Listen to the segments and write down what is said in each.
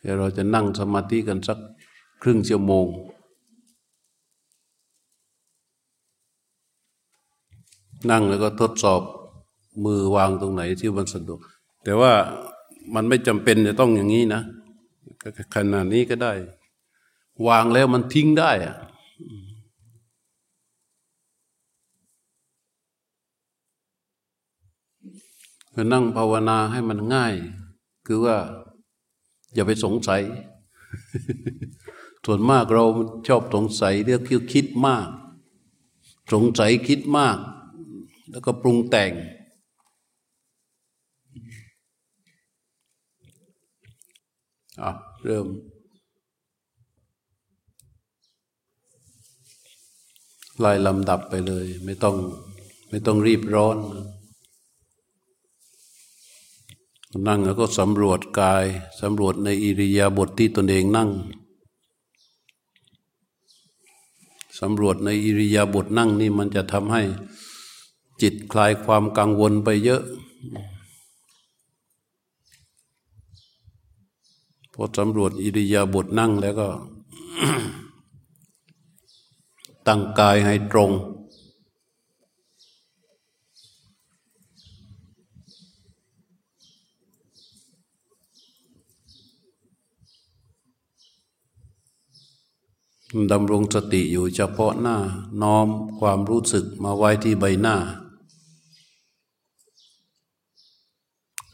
เดี๋ยวเราจะนั่งสมาธิกันสักครึ่งชั่วโมง นั่งแล้วก็ทดสอบมือวางตรงไหนที่มันสะดวก แต่ว่ามันไม่จำเป็นจะต้องอย่างนี้นะขนาดนี้ก็ได้ วางแล้วมันทิ้งได้อะนั่งภาวนาให้มันง่าย คือว่า อย่าไปสงสัย ส่วนมากเราชอบสงสัยเรื่องคิดมาก สงสัยคิดมาก แล้วก็ปรุงแต่ง อะ เริ่มไล่ลำดับไปเลย ไม่ต้อง ไม่ต้องรีบร้อน นั่งแล้วก็สำรวจกายสำรวจในอิริยาบถทที่ตนเองนั่งสำรวจในอิริยาบถนั่งนี่มันจะทำให้จิตคลายความกังวลไปเยอะพอสำรวจอิริยาบถนั่งแล้วก็ ตั้งกายให้ตรง ดำรงสติอยู่เฉพาะหน้า น้อมความรู้สึกมาไว้ที่ใบหน้า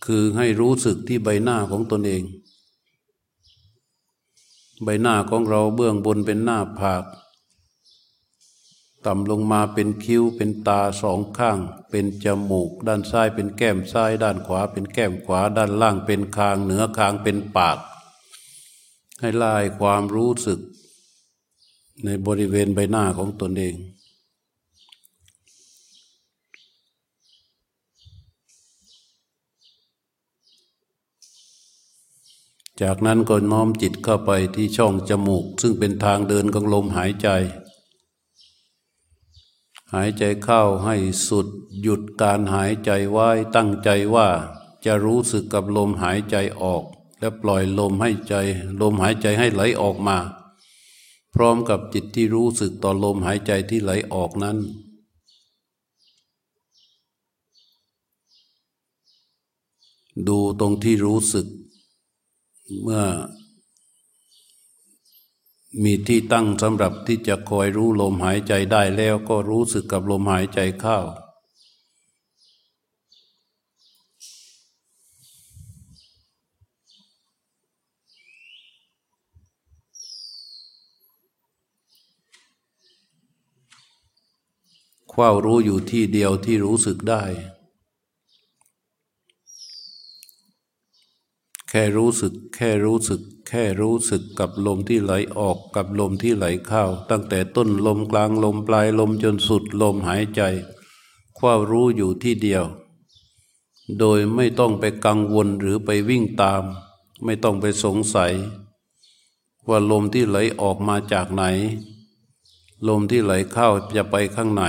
คือให้รู้สึกที่ใบหน้าของตนเอง ใบหน้าของเราเบื้องบนเป็นหน้าผาก ต่ำลงมาเป็นคิ้วเป็นตาสองข้าง เป็นจมูก ด้านซ้ายเป็นแก้มซ้าย ด้านขวาเป็นแก้มขวา ด้านล่างเป็นคาง เหนือคางเป็นปาก ให้ลายความรู้สึก ในบริเวณใบหน้าของตนเอง จากนั้นก็น้อมจิตเข้าไปที่ช่องจมูก ซึ่งเป็นทางเดินของลมหายใจ หายใจเข้าให้สุดหยุดการหายใจไว้ตั้งใจว่าจะรู้สึกกับลมหายใจออก และปล่อยลมให้ใจ ลมหายใจให้ไหลออกมา พร้อมกับจิตที่รู้สึกต่อลมหายใจที่ไหลออกนั้น ดูตรงที่รู้สึก เมื่อ มีที่ตั้งสำหรับที่จะคอยรู้ลมหายใจได้แล้วก็รู้สึกกับลมหายใจเข้า วามรู้อยู่ที่เดียวที่รู้สึกได้ แค่รู้สึก แค่รู้สึก แค่รู้สึกกับลมที่ไหลออกกับลมที่ไหลเข้า ตั้งแต่ต้นลมกลางลมปลายลมจนสุดลมหายใจความรู้อยู่ที่เดียว โดยไม่ต้องไปกังวลหรือไปวิ่งตาม ไม่ต้องไปสงสัย ว่าลมที่ไหลออกมาจากไหน ลมที่ไหลเข้าจะไปข้างไหน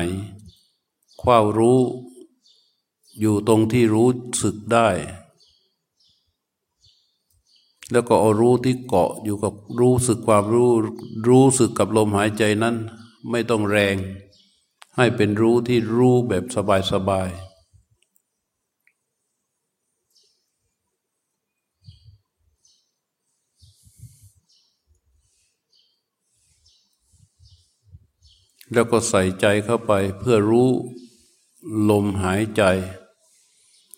ความรู้อยู่ตรงที่รู้สึกได้ แล้วก็เอารู้ที่เกาะอยู่กับรู้สึกความรู้รู้สึกกับลมหายใจนั้น ไม่ต้องแรง ให้เป็นรู้ที่รู้แบบสบายๆแล้วก็ใส่ใจเข้าไปเพื่อรู้ ลมหายใจ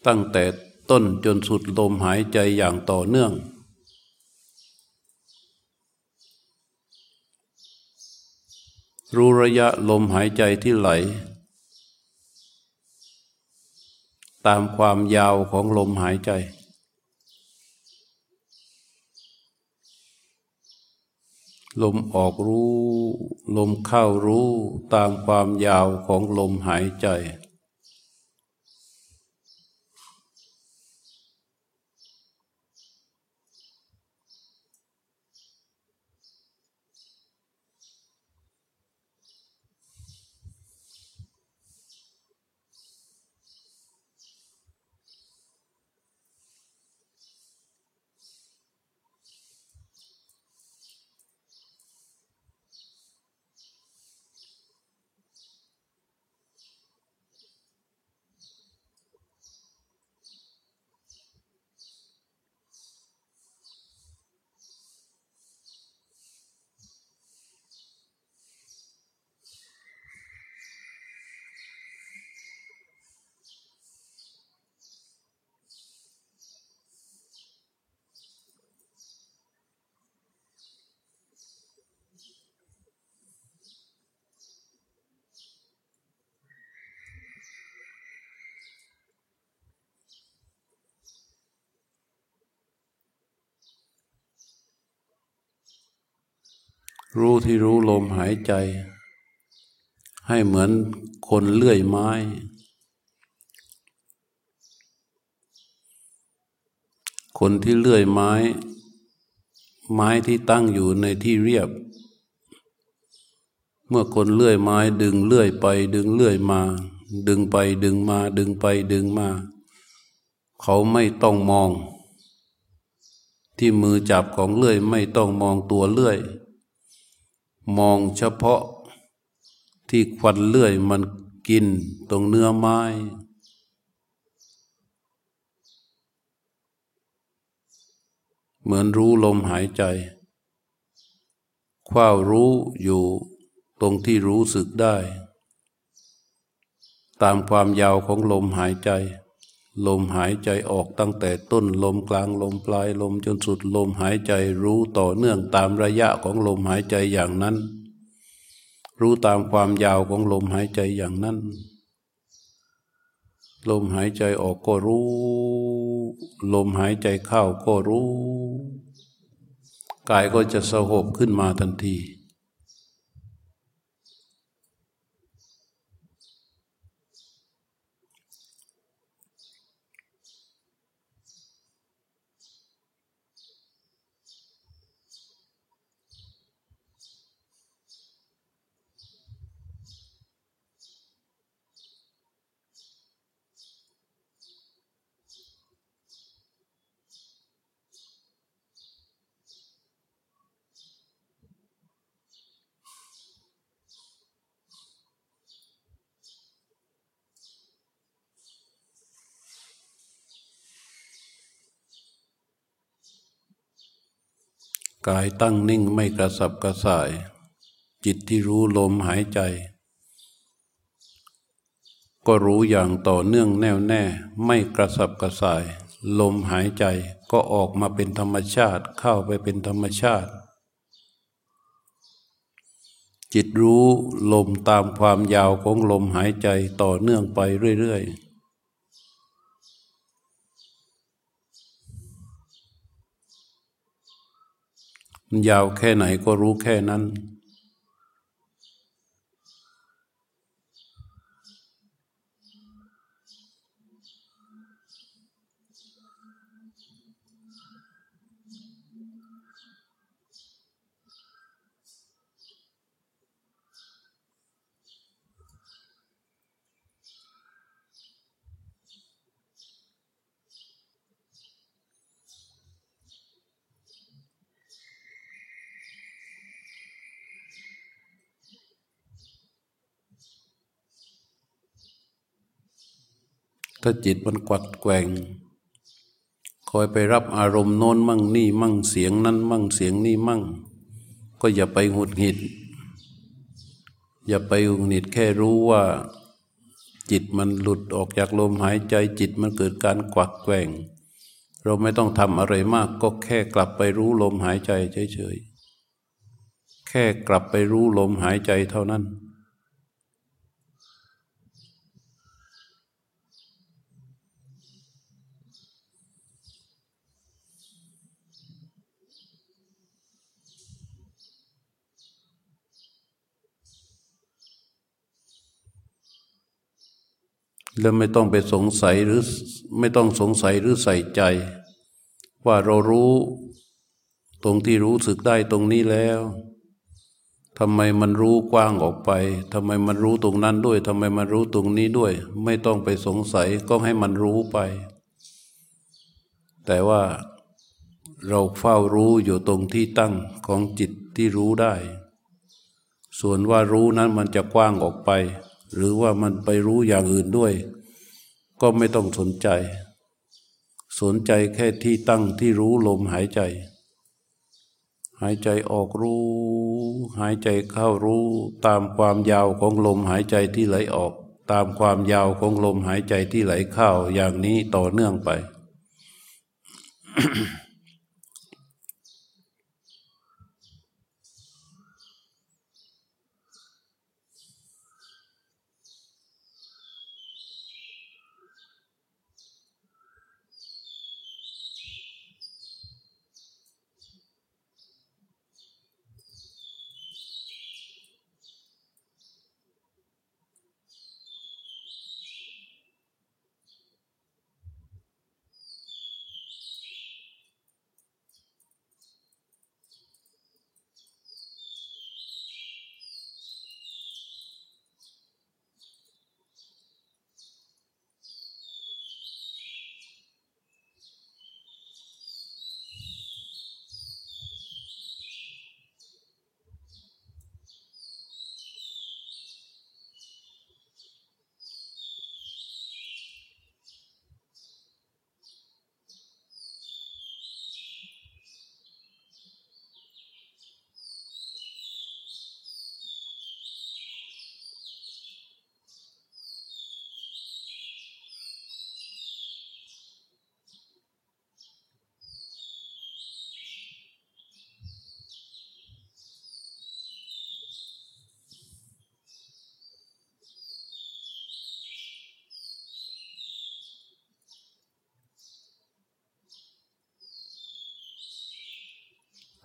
ตั้งแต่ต้นจนสุดลมหายใจอย่างต่อเนื่อง รู้ระยะลมหายใจที่ไหล ตามความยาวของลมหายใจลมออกรู้ ลมเข้ารู้ตามความยาวของลมหายใจ รู้ที่รู้ลมหายใจ ให้เหมือนคนเลื่อยไม้ คนที่เลื่อยไม้ ไม้ที่ตั้งอยู่ในที่เรียบ เมื่อคนเลื่อยไม้ดึงเลื่อยไป ดึงเลื่อยมา ดึงไปดึงมา ดึงไปดึงมา เขาไม่ต้องมอง ที่มือจับของเลื่อยไม่ต้องมองตัวเลื่อย มองเฉพาะที่ควันเลื่อยมันกินตรงเนื้อไม้ เหมือนรู้ลมหายใจ ความรู้อยู่ตรงที่รู้สึกได้ ตามความยาวของลมหายใจ ลมหายใจออกตั้งแต่ต้นลมกลางลมปลายลมจนสุดลมหายใจรู้ต่อเนื่องตามระยะของลมหายใจอย่างนั้น รู้ตามความยาวของลมหายใจอย่างนั้น ลมหายใจออกก็รู้ ลมหายใจเข้าก็รู้ กายก็จะสงบขึ้นมาทันที กายตั้งนิ่งไม่กระสับกระส่าย จิตที่รู้ลมหายใจ ก็รู้อย่างต่อเนื่องแน่วแน่ไม่กระสับกระส่าย ลมหายใจก็ออกมาเป็นธรรมชาติเข้าไปเป็นธรรมชาติ จิตรู้ลมตามความยาวของลมหายใจต่อเนื่องไปเรื่อย ๆ มันยาวแค่ไหนก็รู้แค่นั้น ถ้าจิตมันกวัดแกว่ง คอยไปรับอารมณ์โน้นมั่งนี่มั่งเสียงนั้นมั่งเสียงนี่มั่ง ก็อย่าไปหุดหงิด อย่าไปหุดหงิดแค่รู้ว่า จิตมันหลุดออกจากลมหายใจจิตมันเกิดการกวัดแกว่ง เราไม่ต้องทำอะไรมาก ก็แค่กลับไปรู้ลมหายใจเฉยๆแค่กลับไปรู้ลมหายใจเท่านั้น แล้วไม่ต้องไปสงสัยหรือไม่ต้องสงสัยหรือใส่ใจ ว่าเรารู้ตรงที่รู้สึกได้ตรงนี้แล้วทำไมมันรู้กว้างออกไปทำไมมันรู้ตรงนั้นด้วยทำไมมันรู้ตรงนี้ด้วย ไม่ต้องไปสงสัยก็ให้มันรู้ไป แต่ว่าเราเฝ้ารู้อยู่ตรงที่ตั้งของจิตที่รู้ได้ ส่วนว่ารู้นั้นมันจะกว้างออกไป หรือว่ามันไปรู้อย่างอื่นด้วย ก็ไม่ต้องสนใจ สนใจแค่ที่ตั้งที่รู้ลมหายใจ หายใจออกรู้ หายใจเข้ารู้ ตามความยาวของลมหายใจที่ไหลออก ตามความยาวของลมหายใจที่ไหลเข้าอย่างนี้ต่อเนื่องไป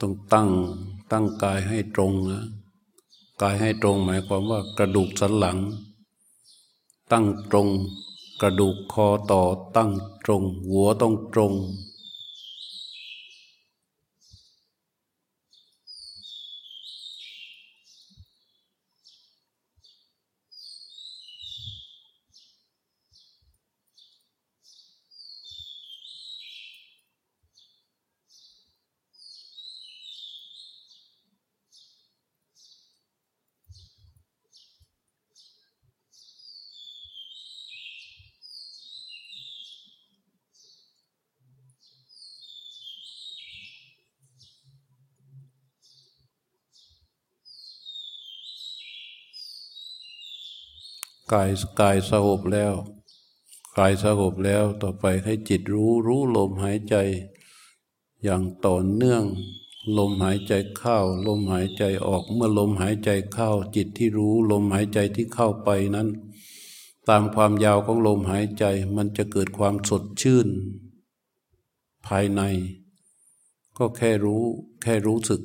ต้องตั้งตั้งกายให้ตรงนะกายให้ตรงหมายความว่ากระดูกสันหลัง ตั้งตรง กระดูกคอต่อตั้งตรง หัวต้องตรง กายกายสงบแล้วกายสงบแล้วต่อไปให้จิตรู้รู้ลมหายใจ อย่างต่อเนื่อง ลมหายใจเข้า ลมหายใจออกเมื่อลมหายใจเข้า จิตที่รู้ลมหายใจที่เข้าไปนั้น ตามความยาวของลมหายใจมันจะเกิดความสดชื่น ภายใน ก็แค่รู้แค่รู้สึก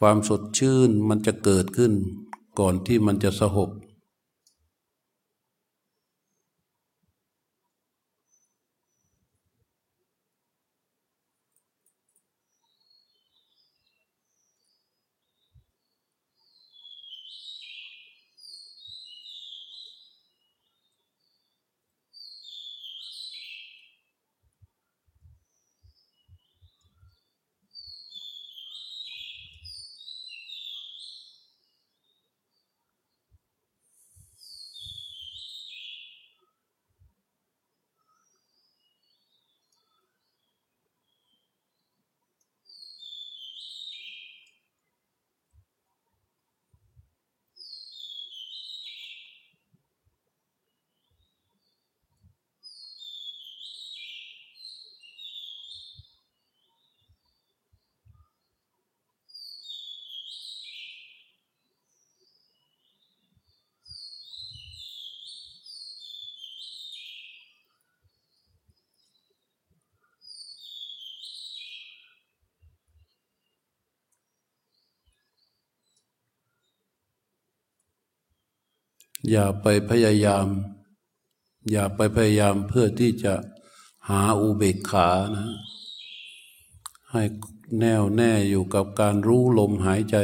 ความสดชื่นมันจะเกิดขึ้น ก่อนที่มันจะสหบ อย่าไปพยายาม อย่าไปพยายามเพื่อที่จะหาอุเบกขานะ ให้แน่วแน่อยู่กับการรู้ลมหายใจ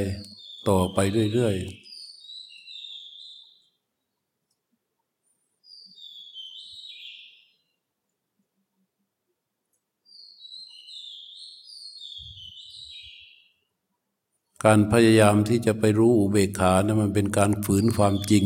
ต่อไปเรื่อยๆ การพยายามที่จะไปรู้อุเบกขานะมันเป็นการฝืนความจริง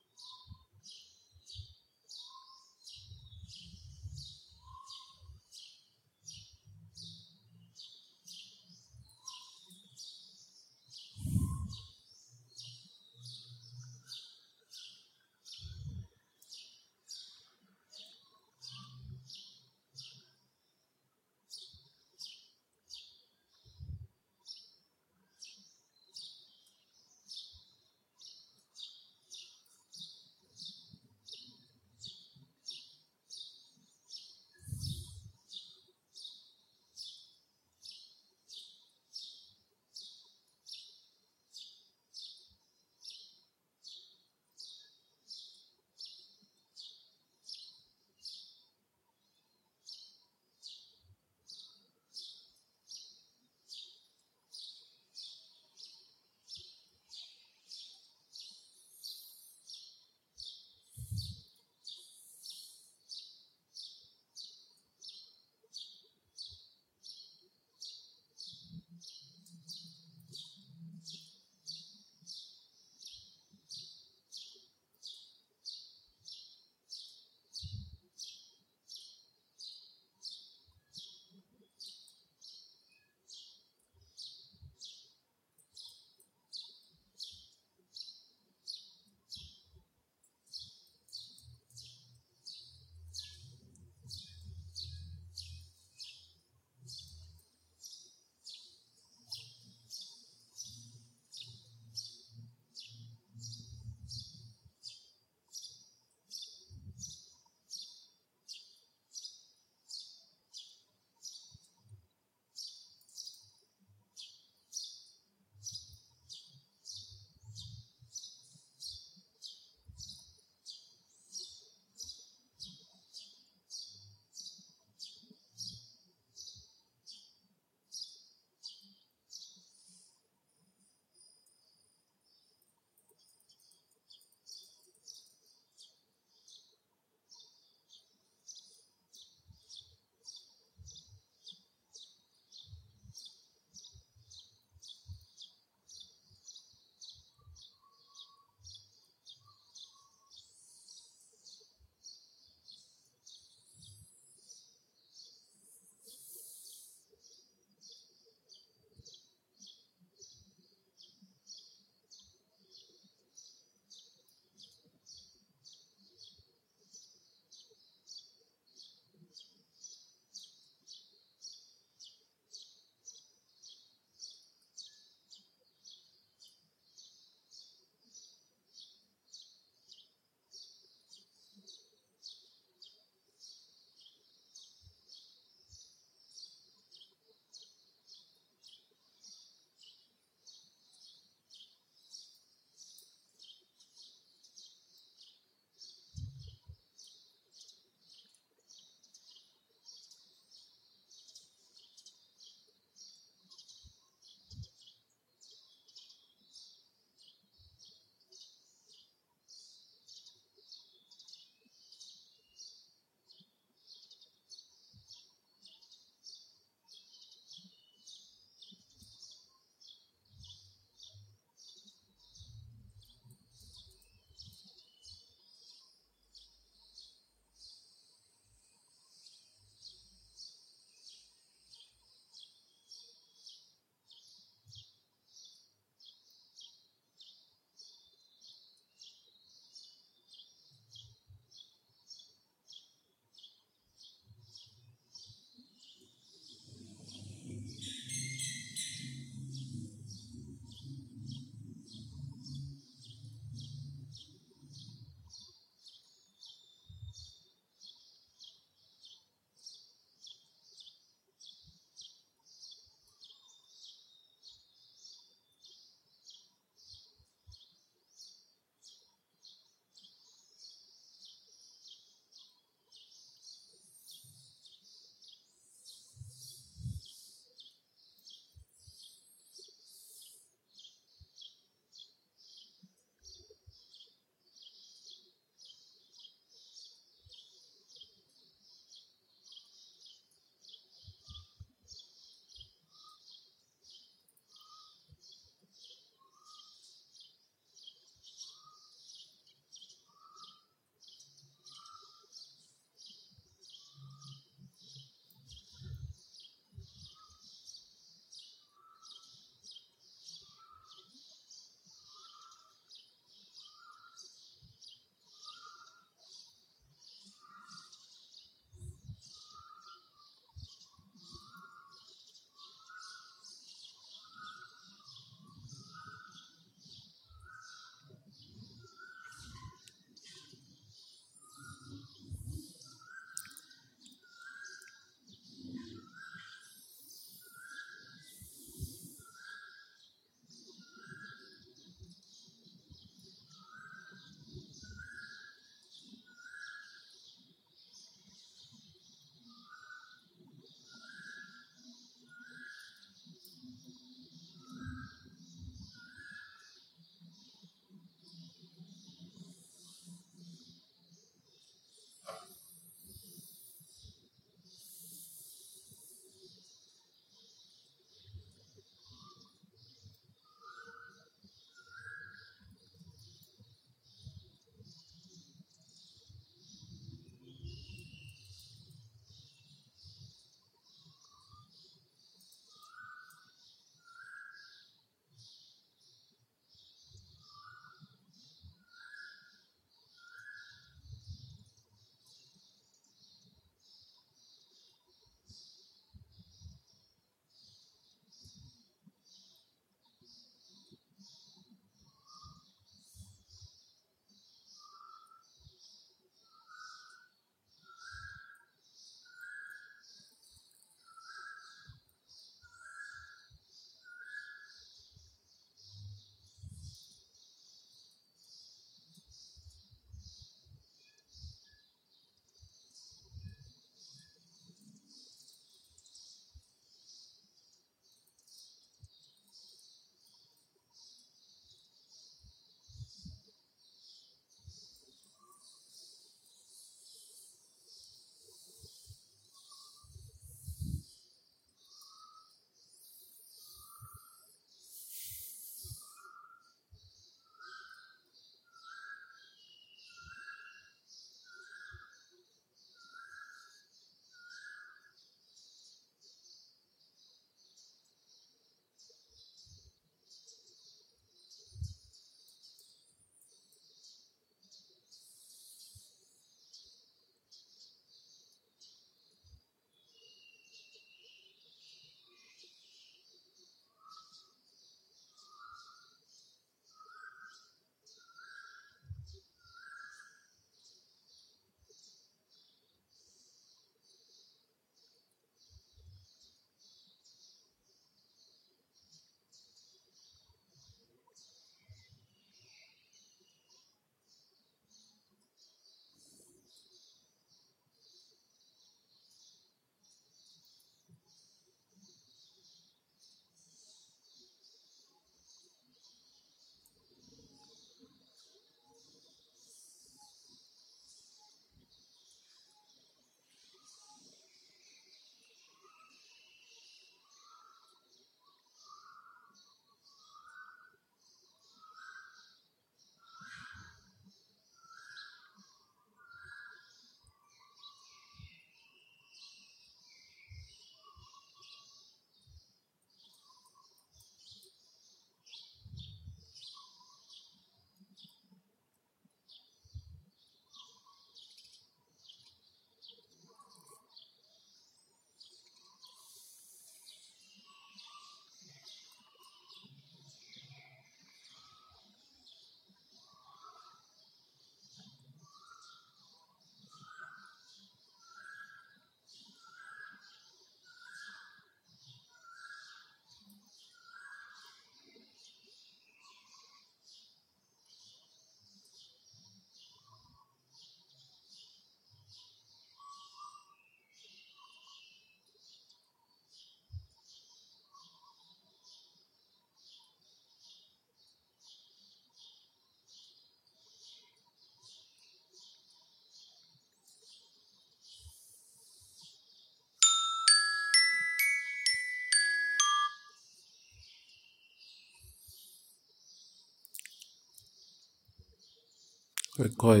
ค่อย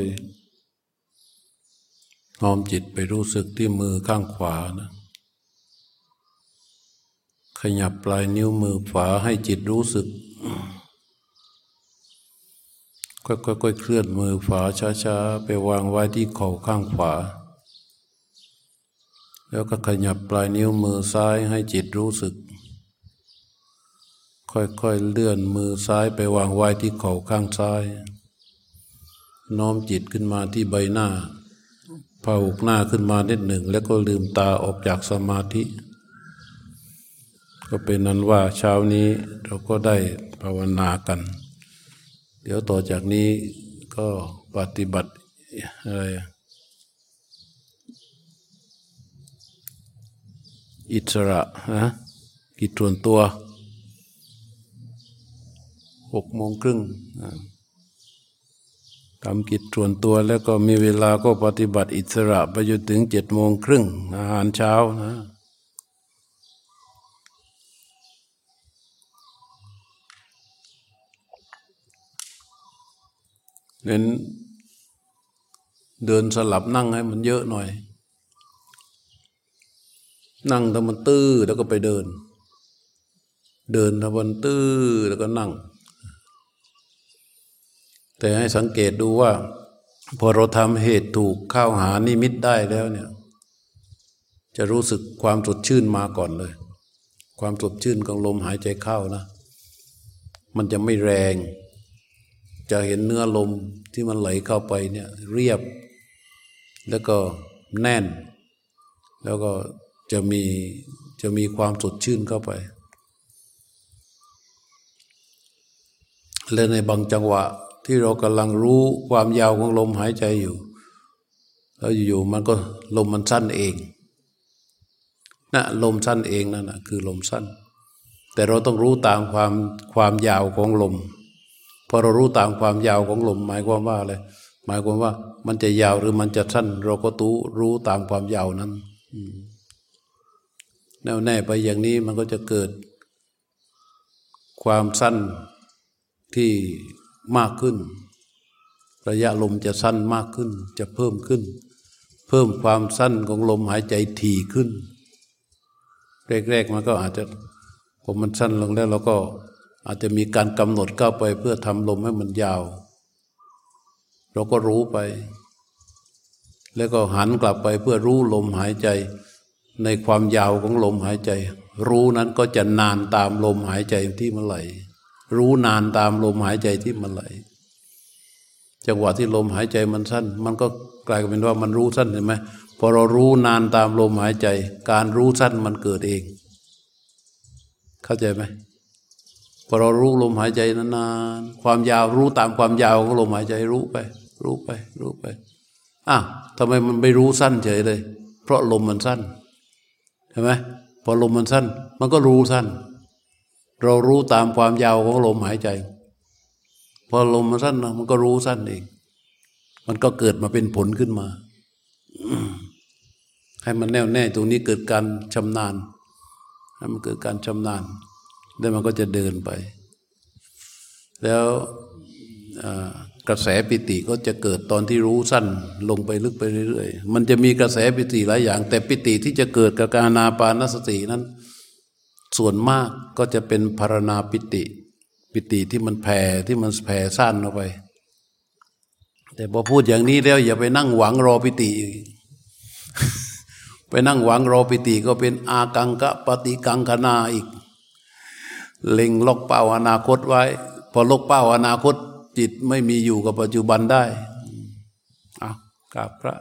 ๆน้อมจิตไปรู้สึกที่มือข้างขวานะ ขยับปลายนิ้วมือขวาให้จิตรู้สึก ค่อยๆเคลื่อนมือขวาช้าๆ ไปวางไว้ที่เข่าข้างขวา แล้วก็ขยับปลายนิ้วมือซ้ายให้จิตรู้สึก ค่อยๆเลื่อนมือซ้ายไปวางไว้ที่เข่าข้างซ้าย น้อมจิตขึ้นมาที่ใบหน้าผาอกหน้าขึ้นมานิดหนึ่ง แล้วก็ลืมตาออกจากสมาธิ ก็เป็นนั้นว่าเช้านี้เราก็ได้ภาวนากัน เดี๋ยวต่อจากนี้ก็ปฏิบัติอะไรอิสระนะกิจส่วนตัวหกโมงครึ่ง ทำกิจส่วนตัวแล้วก็มีเวลาก็ปฏิบัติอิสระไปจนถึงเจ็ดโมงครึ่งอาหารเช้านะเน้นเดินสลับนั่งให้มันเยอะหน่อย นั่งถ้ามันตื้อแล้วก็ไปเดิน เดินถ้ามันตื้อแล้วก็นั่ง แต่ให้สังเกตดูว่า พอเราทำเหตุถูกเข้าหานิมิตได้แล้วเนี่ย จะรู้สึกความสดชื่นมาก่อนเลย ความสดชื่นของลมหายใจเข้านะ มันจะไม่แรง จะเห็นเนื้อลมที่มันไหลเข้าไปเนี่ยเรียบ แล้วก็แน่น แล้วก็จะมีจะมีความสดชื่นเข้าไป และในบางจังหวะ ที่เรากำลังรู้ความยาวของลมหายใจอยู่ แล้วอยู่ๆมันก็ลมมันสั้นเองนะลมสั้นเองนั่นนะคือลมสั้น แต่เราต้องรู้ตามความความยาวของลมพอเรารู้ตามความยาวของลม หมายความว่าอะไรหมายความว่ามันจะยาวหรือมันจะสั้น เราก็ตู้รู้ตามความยาวนั้นแน่วแน่ไปอย่างนี้มันก็จะเกิด ความสั้นที่ มากขึ้น ระยะลมจะสั้นมากขึ้น จะเพิ่มขึ้น เพิ่มความสั้นของลมหายใจถี่ขึ้นแรกๆมันก็อาจจะผมมันสั้นลงแล้วเราก็อาจจะมีการกำหนดก้าไปเพื่อทำลมให้มันยาว เราก็รู้ไป แล้วก็หันกลับไปเพื่อรู้ลมหายใจ ในความยาวของลมหายใจ รู้นั้นก็จะนานตามลมหายใจที่มันไหล รู้นานตามลมหายใจที่มันไหล จังหวะที่ลมหายใจมันสั้น มันก็กลายเป็นว่ามันรู้สั้นเห็นไหมพอเรารู้นานตามลมหายใจ การรู้สั้นมันเกิดเอง เข้าใจไหมพอเรารู้ลมหายใจนานๆความยาวรู้ตามความยาวของลมหายใจรู้ไป รู้ไป รู้ไปอ้าวทำไมมันไม่รู้สั้นเฉยเลย เพราะลมมันสั้นเห็นไหมพอลมมันสั้น มันก็รู้สั้น เรารู้ตามความยาวของลมหายใจ พอลมมันสั้นมันก็รู้สั้นเอง มันก็เกิดมาเป็นผลขึ้นมา ให้มันแน่วแน่ตรงนี้เกิดการชำนาญให้มันเกิดการชำนาญ แล้วมันก็จะเดินไป แล้วกระแสปิติก็จะเกิดตอนที่รู้สั้นลงไปลึกไปเรื่อยๆ มันจะมีกระแสปิติหลายอย่าง แต่ปิติที่จะเกิดกับการนาปานสตินั้น ส่วนมากก็จะเป็นพารณาปิติ ปิติที่มันแผ่ที่มันแผ่สั้นออกไป แต่พอพูดอย่างนี้แล้ว อย่าไปนั่งหวังรอปิติ ไปนั่งหวังรอปิติก็เป็นอากังกะปฏิกังคณาอีก เล็งล็อกเป้าอนาคตไว้ พอล็อกเป้าอนาคตจิตไม่มีอยู่กับปัจจุบันได้อ้าวกราบพระ